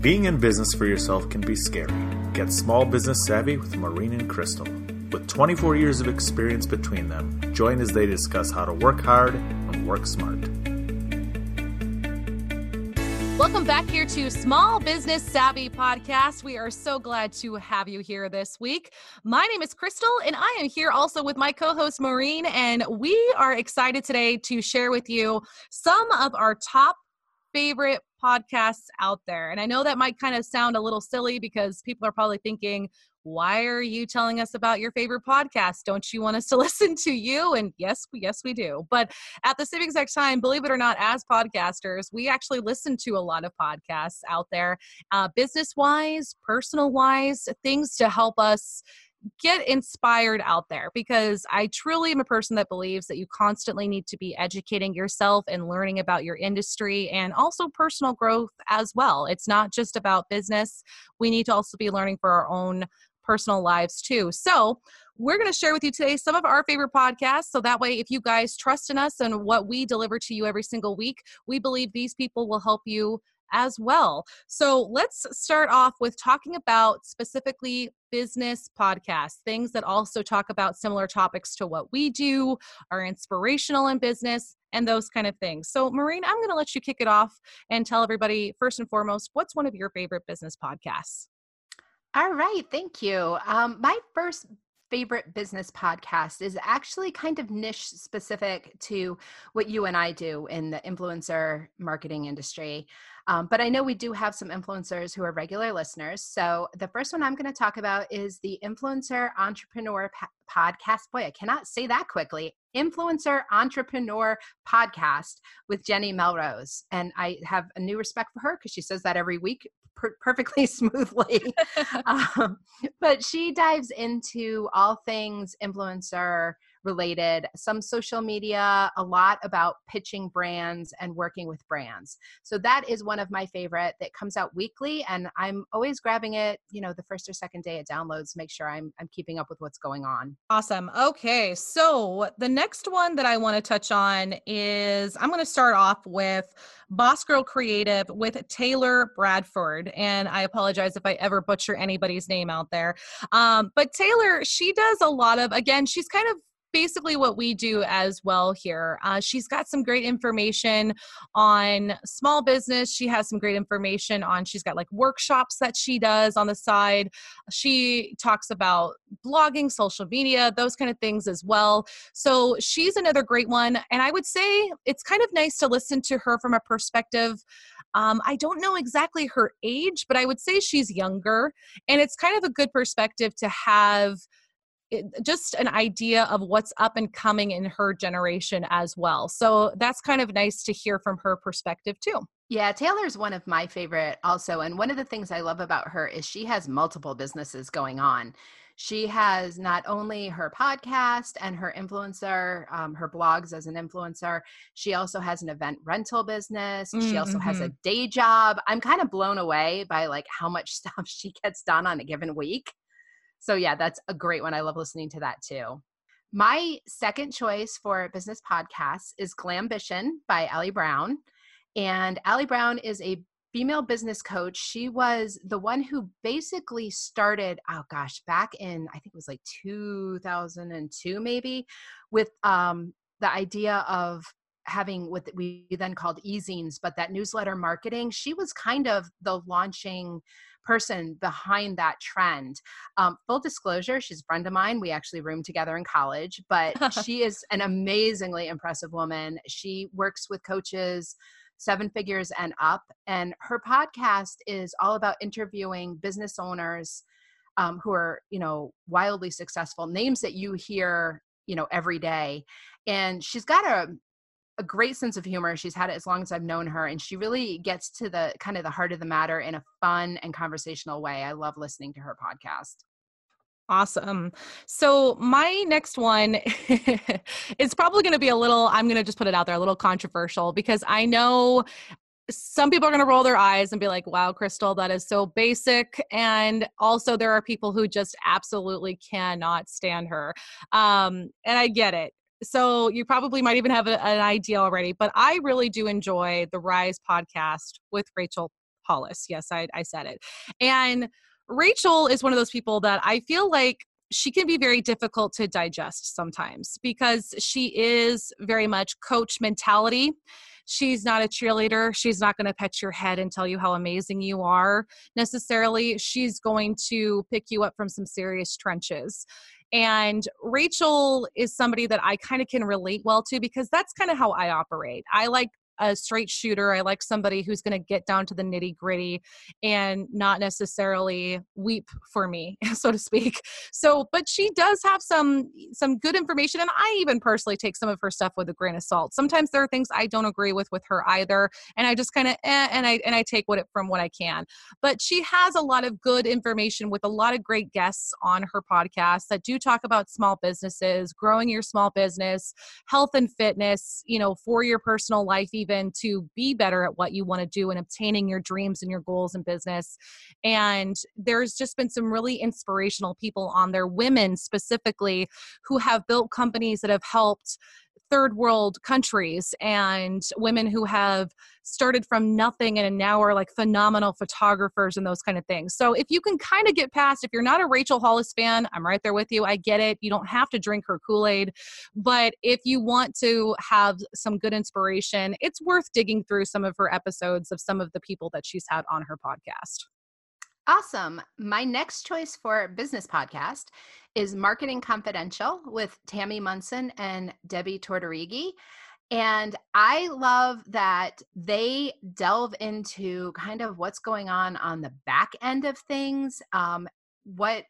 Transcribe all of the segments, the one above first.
Being in business for yourself can be scary. Get small business savvy with Maureen and Crystal. With 24 years of experience between them, join as they discuss how to work hard and work smart. Welcome back here to Small Business Savvy Podcast. We are so glad to have you here this week. My name is Crystal, and I am here also with my co host Maureen, and we are excited today to share with you some of our top favorite podcasts out there. And I know that might kind of sound a little silly because people are probably thinking, why are you telling us about your favorite podcast? Don't you want us to listen to you? And yes, yes, we do. But at the same exact time, believe it or not, as podcasters, we actually listen to a lot of podcasts out there, uh, business wise, personal wise, things to help us get inspired out there because I truly am a person that believes that you constantly need to be educating yourself and learning about your industry and also personal growth as well. It's not just about business, we need to also be learning for our own personal lives too. So, we're going to share with you today some of our favorite podcasts. So that way, if you guys trust in us and what we deliver to you every single week, we believe these people will help you as well. So let's start off with talking about specifically business podcasts, things that also talk about similar topics to what we do, are inspirational in business, and those kind of things. So, Maureen, I'm going to let you kick it off and tell everybody, first and foremost, what's one of your favorite business podcasts? All right, thank you. Um, my first favorite business podcast is actually kind of niche specific to what you and I do in the influencer marketing industry. Um, but I know we do have some influencers who are regular listeners. So the first one I'm going to talk about is the Influencer Entrepreneur Podcast. Boy, I cannot say that quickly. Influencer Entrepreneur Podcast with Jenny Melrose. And I have a new respect for her because she says that every week per- perfectly smoothly. um, but she dives into all things influencer related, some social media, a lot about pitching brands and working with brands. So that is one of my favorite that comes out weekly and I'm always grabbing it, you know, the first or second day it downloads, make sure I'm I'm keeping up with what's going on. Awesome. Okay. So the next one that I want to touch on is I'm going to start off with Boss Girl Creative with Taylor Bradford. And I apologize if I ever butcher anybody's name out there. Um, but Taylor, she does a lot of, again, she's kind of basically what we do as well here. Uh, she's got some great information on small business. She has some great information on, she's got like workshops that she does on the side. She talks about blogging, social media, those kind of things as well. So she's another great one. And I would say it's kind of nice to listen to her from a perspective. Um, I don't know exactly her age, but I would say she's younger. And it's kind of a good perspective to have just an idea of what's up and coming in her generation as well. So that's kind of nice to hear from her perspective too. Yeah, Taylor's one of my favorite also. And one of the things I love about her is she has multiple businesses going on. She has not only her podcast and her influencer, um, her blogs as an influencer, she also has an event rental business. Mm-hmm. She also has a mm-hmm. day job. I'm kind of blown away by like how much stuff she gets done on a given week. So yeah, that's a great one. I love listening to that too. My second choice for business podcasts is Glambition by Ali Brown. And Ali Brown is a female business coach. She was the one who basically started, oh gosh, back in, I think it was like 2002 maybe, with um, the idea of having what we then called e-zines, but that newsletter marketing. She was kind of the launching person behind that trend. Um, full disclosure, she's a friend of mine. We actually roomed together in college, but she is an amazingly impressive woman. She works with coaches seven figures and up. And her podcast is all about interviewing business owners um, who are, you know, wildly successful, names that you hear, you know, every day. And she's got a a great sense of humor. She's had it as long as I've known her, and she really gets to the kind of the heart of the matter in a fun and conversational way. I love listening to her podcast. Awesome. So my next one is probably going to be a little I'm going to just put it out there a little controversial because I know some people are going to roll their eyes and be like, wow, Crystal, that is so basic. And also, there are people who just absolutely cannot stand her. Um, and I get it so you probably might even have a, an idea already but i really do enjoy the rise podcast with rachel Hollis. Yes, I, I said it. And Rachel is one of those people that I feel like she can be very difficult to digest sometimes because she is very much coach mentality. She's not a cheerleader. She's not going to pet your head and tell you how amazing you are necessarily. She's going to pick you up from some serious trenches. And Rachel is somebody that I kind of can relate well to because that's kind of how I operate. I like a straight shooter. I like somebody who's going to get down to the nitty gritty and not necessarily weep for me, so to speak. So, but she does have some some good information, and I even personally take some of her stuff with a grain of salt. Sometimes there are things I don't agree with with her either, and I just kind of eh, and I and I take what it from what I can. But she has a lot of good information with a lot of great guests on her podcast that do talk about small businesses, growing your small business, health and fitness, you know, for your personal life, even even to be better at what you want to do and obtaining your dreams and your goals in business. And there's just been some really inspirational people on there, women specifically, who have built companies that have helped third world countries and women who have started from nothing and now are like phenomenal photographers and those kind of things. So if you can kind of get past, if you're not a Rachel Hollis fan, I'm right there with you. I get it. You don't have to drink her Kool Aid. But if you want to have some good inspiration, it's worth digging through some of her episodes of some of the people that she's had on her podcast. Awesome. My next choice for business podcast is Marketing Confidential with Tammy Munson and Debbie Tortorigi. And I love that they delve into kind of what's going on on the back end of things, um, what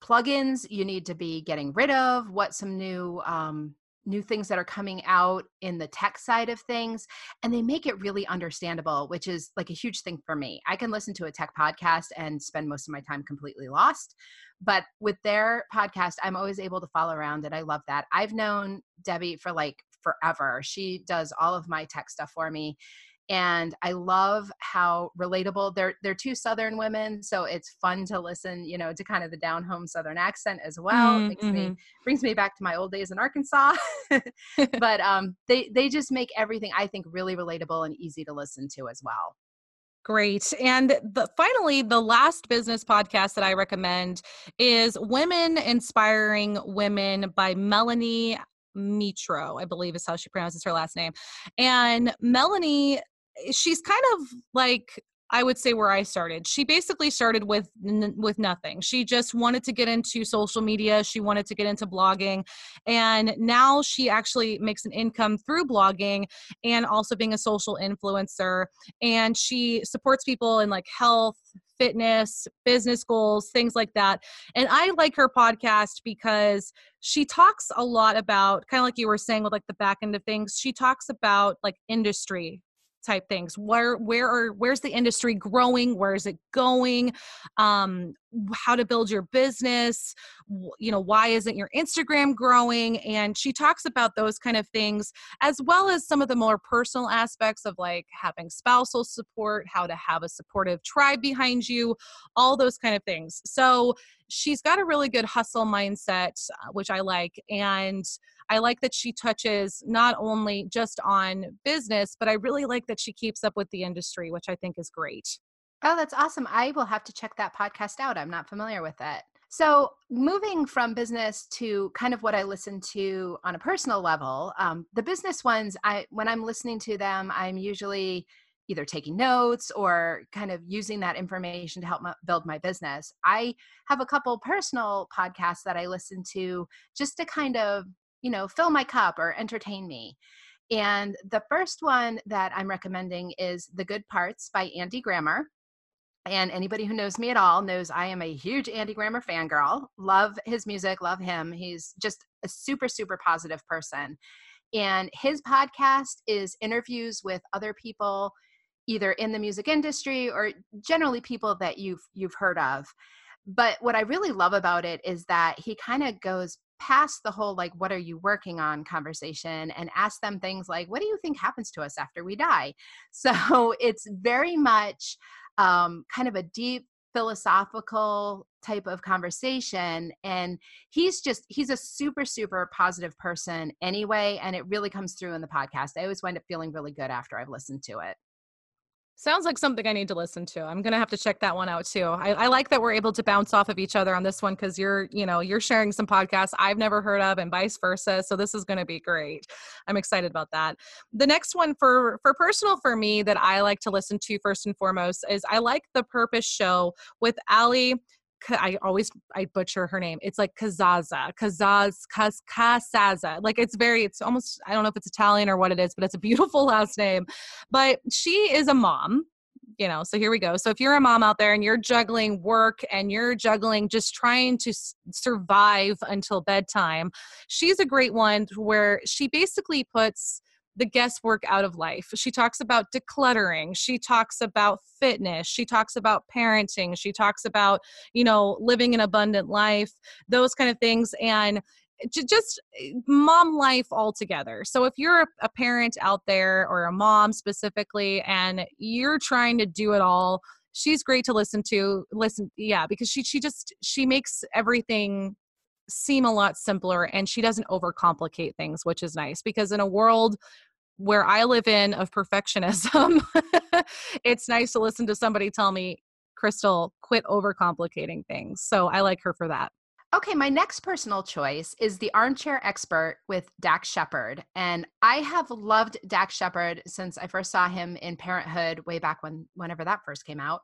plugins you need to be getting rid of, what some new um, new things that are coming out in the tech side of things and they make it really understandable which is like a huge thing for me. I can listen to a tech podcast and spend most of my time completely lost but with their podcast i'm always able to follow around and i love that. I've known debbie for like forever. She does all of my tech stuff for me and I love how relatable they're they're two southern women so it's fun to listen you know to kind of the down home southern accent as well mm-hmm. me brings me back to my old days in Arkansas but um they they just make everything I think really relatable and easy to listen to as well Great. And the, finally, the last business podcast that I recommend is Women Inspiring Women by Melanie Mitro, I believe is how she pronounces her last name. And Melanie Eh, she's kind of like I would say where I started. She basically started with with nothing. She just wanted to get into social media. She wanted to get into blogging, and now she actually makes an income through blogging and also being a social influencer. And she supports people in like health, fitness, business goals, things like that. And I like her podcast because she talks a lot about kind of like you were saying with like the back end of things. She talks about like industry type things. Where where are where's the industry growing? Where is it going? Um how to build your business you know why isn't your instagram growing and she talks about those kind of things as well as some of the more personal aspects of like having spousal support how to have a supportive tribe behind you all those kind of things so she's got a really good hustle mindset uh, which i like and I like that she touches not only just on business, but I really like that she keeps up with the industry, which I think is great. Oh, that's awesome. I will have to check that podcast out. I'm not familiar with it. So, moving from business to kind of what I listen to on a personal level, um, the business ones, I when I'm listening to them, I'm usually either taking notes or kind of using that information to help build my business. I have a couple personal podcasts that I listen to just to kind of you know, fill my cup or entertain me. And the first one that I'm recommending is The Good Parts by Andy Grammer. And anybody who knows me at all knows I am a huge Andy Grammer fangirl. Love his music, love him. He's just a super, super positive person. And his podcast is interviews with other people, either in the music industry or generally people that you've you've heard of. But what I really love about it is that he kind of goes past the whole like what are you working on? conversation and ask them things like what do you think happens to us after we die? So it's very much um, kind of a deep philosophical type of conversation and he's just he's a super super positive person anyway and it really comes through in the podcast. I always wind up feeling really good after i've listened to it Sounds like something I need to listen to. I'm gonna have to check that one out too. I, I like that we're able to bounce off of each other on this one because you're, you know, you're sharing some podcasts I've never heard of, and vice versa. So this is gonna be great. I'm excited about that. The next one for for personal for me that I like to listen to first and foremost is I like the Purpose Show with Ali I always I butcher her name. It's like Kazaza, Kazaz, Kaz, Kasaza. Like it's very, it's almost I don't know if it's Italian or what it is, but it's a beautiful last name. But she is a mom. You know, so here we go. So if you're a mom out there and you're juggling work and you're juggling just trying to s- survive until bedtime, she's a great one where she basically puts the guesswork out of life. She talks about decluttering. She talks about fitness. She talks about parenting. She talks about, you know, living an abundant life, those kind of things. And just eh, mom life altogether. So if you're a parent out there or a mom specifically and you're trying to do it all, she's great to listen to. Listen, yeah, because she she just she makes everything seem a lot simpler and she doesn't overcomplicate things, which is nice because in a world where I live in of perfectionism, it's nice to listen to somebody tell me, Crystal, quit overcomplicating things. So I like her for that. Okay, my next personal choice is the armchair expert with Dax Shepard. And I have loved Dax Shepard since I first saw him in Parenthood way back when whenever that first came out.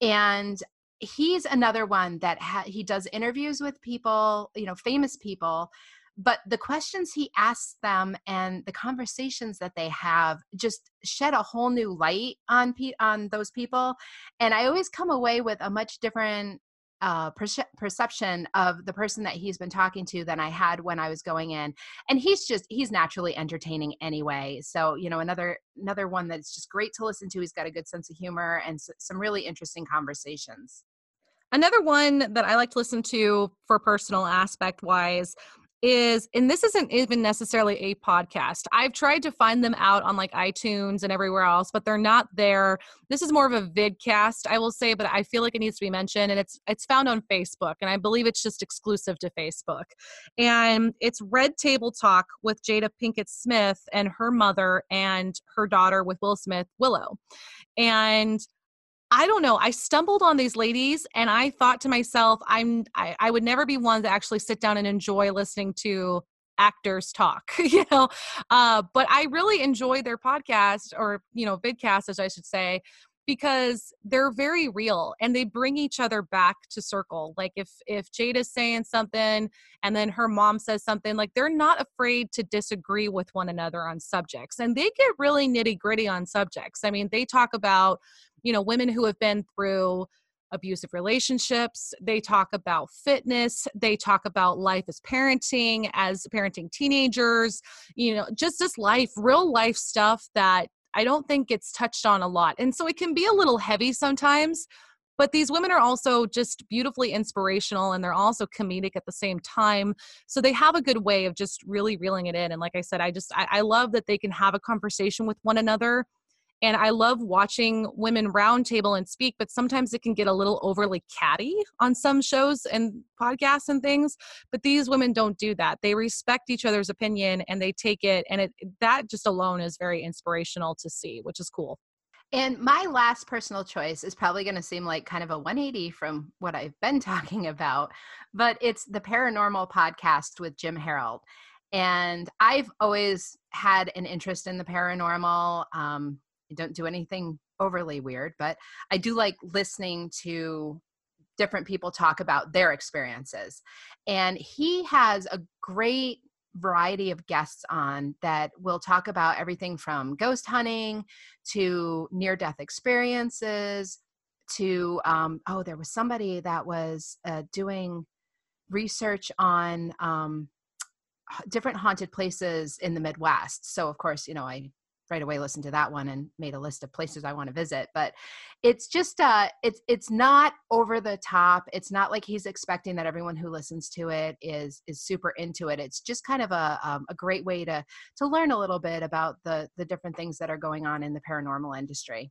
And he's another one that ha- he does interviews with people, you know, famous people, but the questions he asks them and the conversations that they have just shed a whole new light on pe- on those people and i always come away with a much different uh, perce- perception of the person that he's been talking to than I had when I was going in. And he's just he's naturally entertaining anyway. So you know another another one that's just great to listen to. He's got a good sense of humor and s- some really interesting conversations. Another one that I like to listen to for personal aspect wise is and this isn't even necessarily a podcast. I've tried to find them out on like iTunes and everywhere else, but they're not there. This is more of a vidcast, I will say, but I feel like it needs to be mentioned and it's it's found on Facebook and I believe it's just exclusive to Facebook. And it's Red Table Talk with Jada Pinkett Smith and her mother and her daughter with Will Smith, Willow. And I don't know. I stumbled on these ladies and I thought to myself, I'm I, I would never be one to actually sit down and enjoy listening to actors talk, you know. Uh, but I really enjoy their podcast or, you know, vidcast, as I should say, because they're very real and they bring each other back to circle. Like if if Jada's saying something and then her mom says something, like they're not afraid to disagree with one another on subjects. And they get really nitty gritty on subjects. I mean, they talk about you know women who have been through abusive relationships they talk about fitness they talk about life as parenting as parenting teenagers you know just this life real life stuff that i don't think it's touched on a lot and so it can be a little heavy sometimes but these women are also just beautifully inspirational and they're also comedic at the same time so they have a good way of just really reeling it in and like i said i just I, I love that they can have a conversation with one another and I love watching women roundtable and speak, but sometimes it can get a little overly catty on some shows and podcasts and things. But these women don't do that. They respect each other's opinion and they take it, and it that just alone is very inspirational to see, which is cool. And my last personal choice is probably going to seem like kind of a 180 from what I've been talking about, but it's the paranormal podcast with Jim Harold. And I've always had an interest in the paranormal. Um, Don't do anything overly weird, but I do like listening to different people talk about their experiences. And he has a great variety of guests on that will talk about everything from ghost hunting to near death experiences to um, oh there was somebody that was uh, doing research on um, different haunted places in the midwest so of course you know i right away listened to that one and made a list of places I want to visit. But it's just uh it's it's not over the top. It's not like he's expecting that everyone who listens to it is is super into it. It's just kind of a um, a great way to to learn a little bit about the the different things that are going on in the paranormal industry.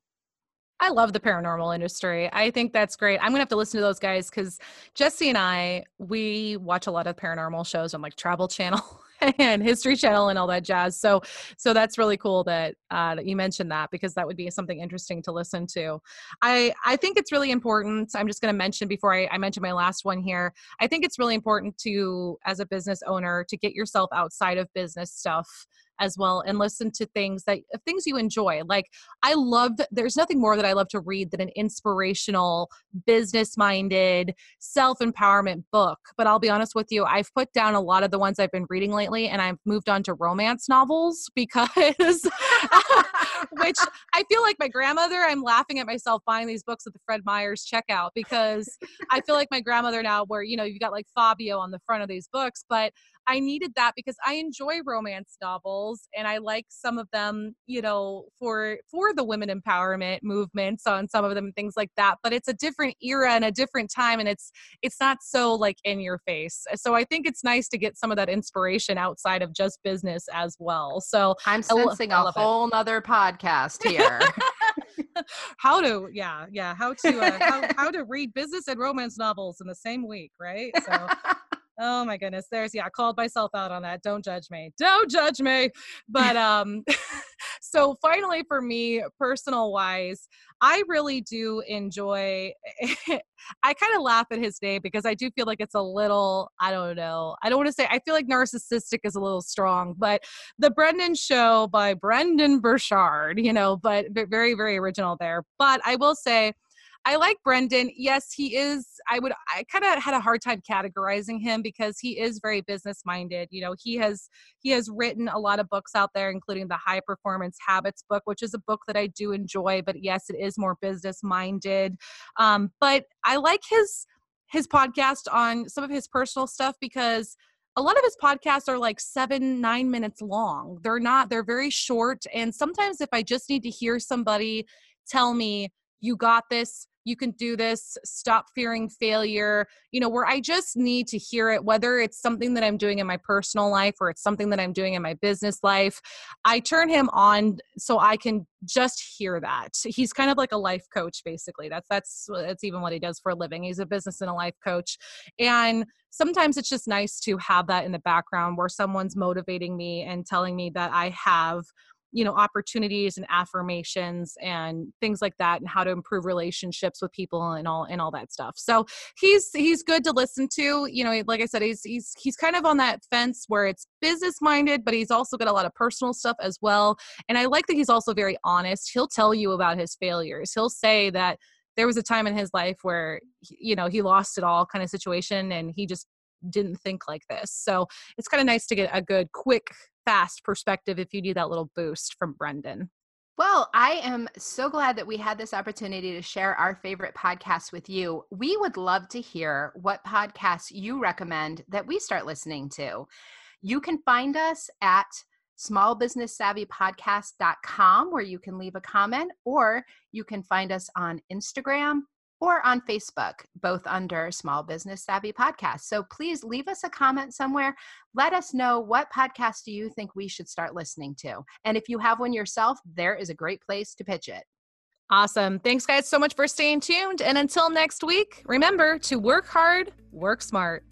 I love the paranormal industry. I think that's great. I'm gonna have to listen to those guys because Jesse and I we watch a lot of paranormal shows on like Travel Channel and History Channel and all that jazz. So, so that's really cool that uh, that you mentioned that because that would be something interesting to listen to. I I think it's really important. I'm just going to mention before I, I mention my last one here. I think it's really important to, as a business owner, to get yourself outside of business stuff as well and listen to things that uh, things you enjoy like i love there's nothing more that i love to read than an inspirational business minded self empowerment book but i'll be honest with you i've put down a lot of the ones i've been reading lately and i've moved on to romance novels because which i feel like my grandmother i'm laughing at myself buying these books at the fred meyers checkout because i feel like my grandmother now where you know you've got like fabio on the front of these books but I needed that because I enjoy romance novels and I like some of them, you know, for for the women empowerment movements on some of them and things like that, but it's a different era and a different time and it's it's not so like in your face. So I think it's nice to get some of that inspiration outside of just business as well. So I'm sensing a whole it. nother podcast here. how to yeah yeah how to uh, how, how to read business and romance novels in the same week right so Oh my goodness. There's yeah, I called myself out on that. Don't judge me. Don't judge me. But um so finally for me, personal wise, I really do enjoy I kind of laugh at his name because I do feel like it's a little, I don't know. I don't want to say I feel like narcissistic is a little strong, but the brendon show by brendon Burchard, you know, but very, very original there. But I will say I like Brendon. Yes, he is. I would. I kind of had a hard time categorizing him because he is very business minded. You know, he has he has written a lot of books out there, including the High Performance Habits book, which is a book that I do enjoy. But yes, it is more business minded. Um, but I like his his podcast on some of his personal stuff because a lot of his podcasts are like seven nine minutes long they're not they're very short and sometimes if i just need to hear somebody tell me you got this you can do this stop fearing failure you know where i just need to hear it whether it's something that i'm doing in my personal life or it's something that i'm doing in my business life i turn him on so i can just hear that. He's kind of like a life coach basically. That's that's that's even what he does for a living. He's a business and a life coach. And sometimes it's just nice to have that in the background where someone's motivating me and telling me that i have you know opportunities and affirmations and things like that and how to improve relationships with people and all and all that stuff. So he's he's good to listen to you know like i said he's he's he's kind of on that fence where it's business minded but he's also got a lot of personal stuff as well. And i like that he's also very honest. He'll tell you about his failures. He'll say that there was a time in his life where you know he lost it all kind of situation and he just didn't think like this. So it's kind of nice to get a good quick fast perspective if you need that little boost from Brendon. Well, I am so glad that we had this opportunity to share our favorite podcasts with you. We would love to hear what podcasts you recommend that we start listening to. You can find us at smallbusinesssavvypodcast.com where you can leave a comment or you can find us on Instagram, or on Facebook, both under Small Business Savvy Podcast. So please leave us a comment somewhere. Let us know what podcast do you think we should start listening to. And if you have one yourself, there is a great place to pitch it. Awesome. Thanks, guys, so much for staying tuned. And until next week, remember to work hard, work smart.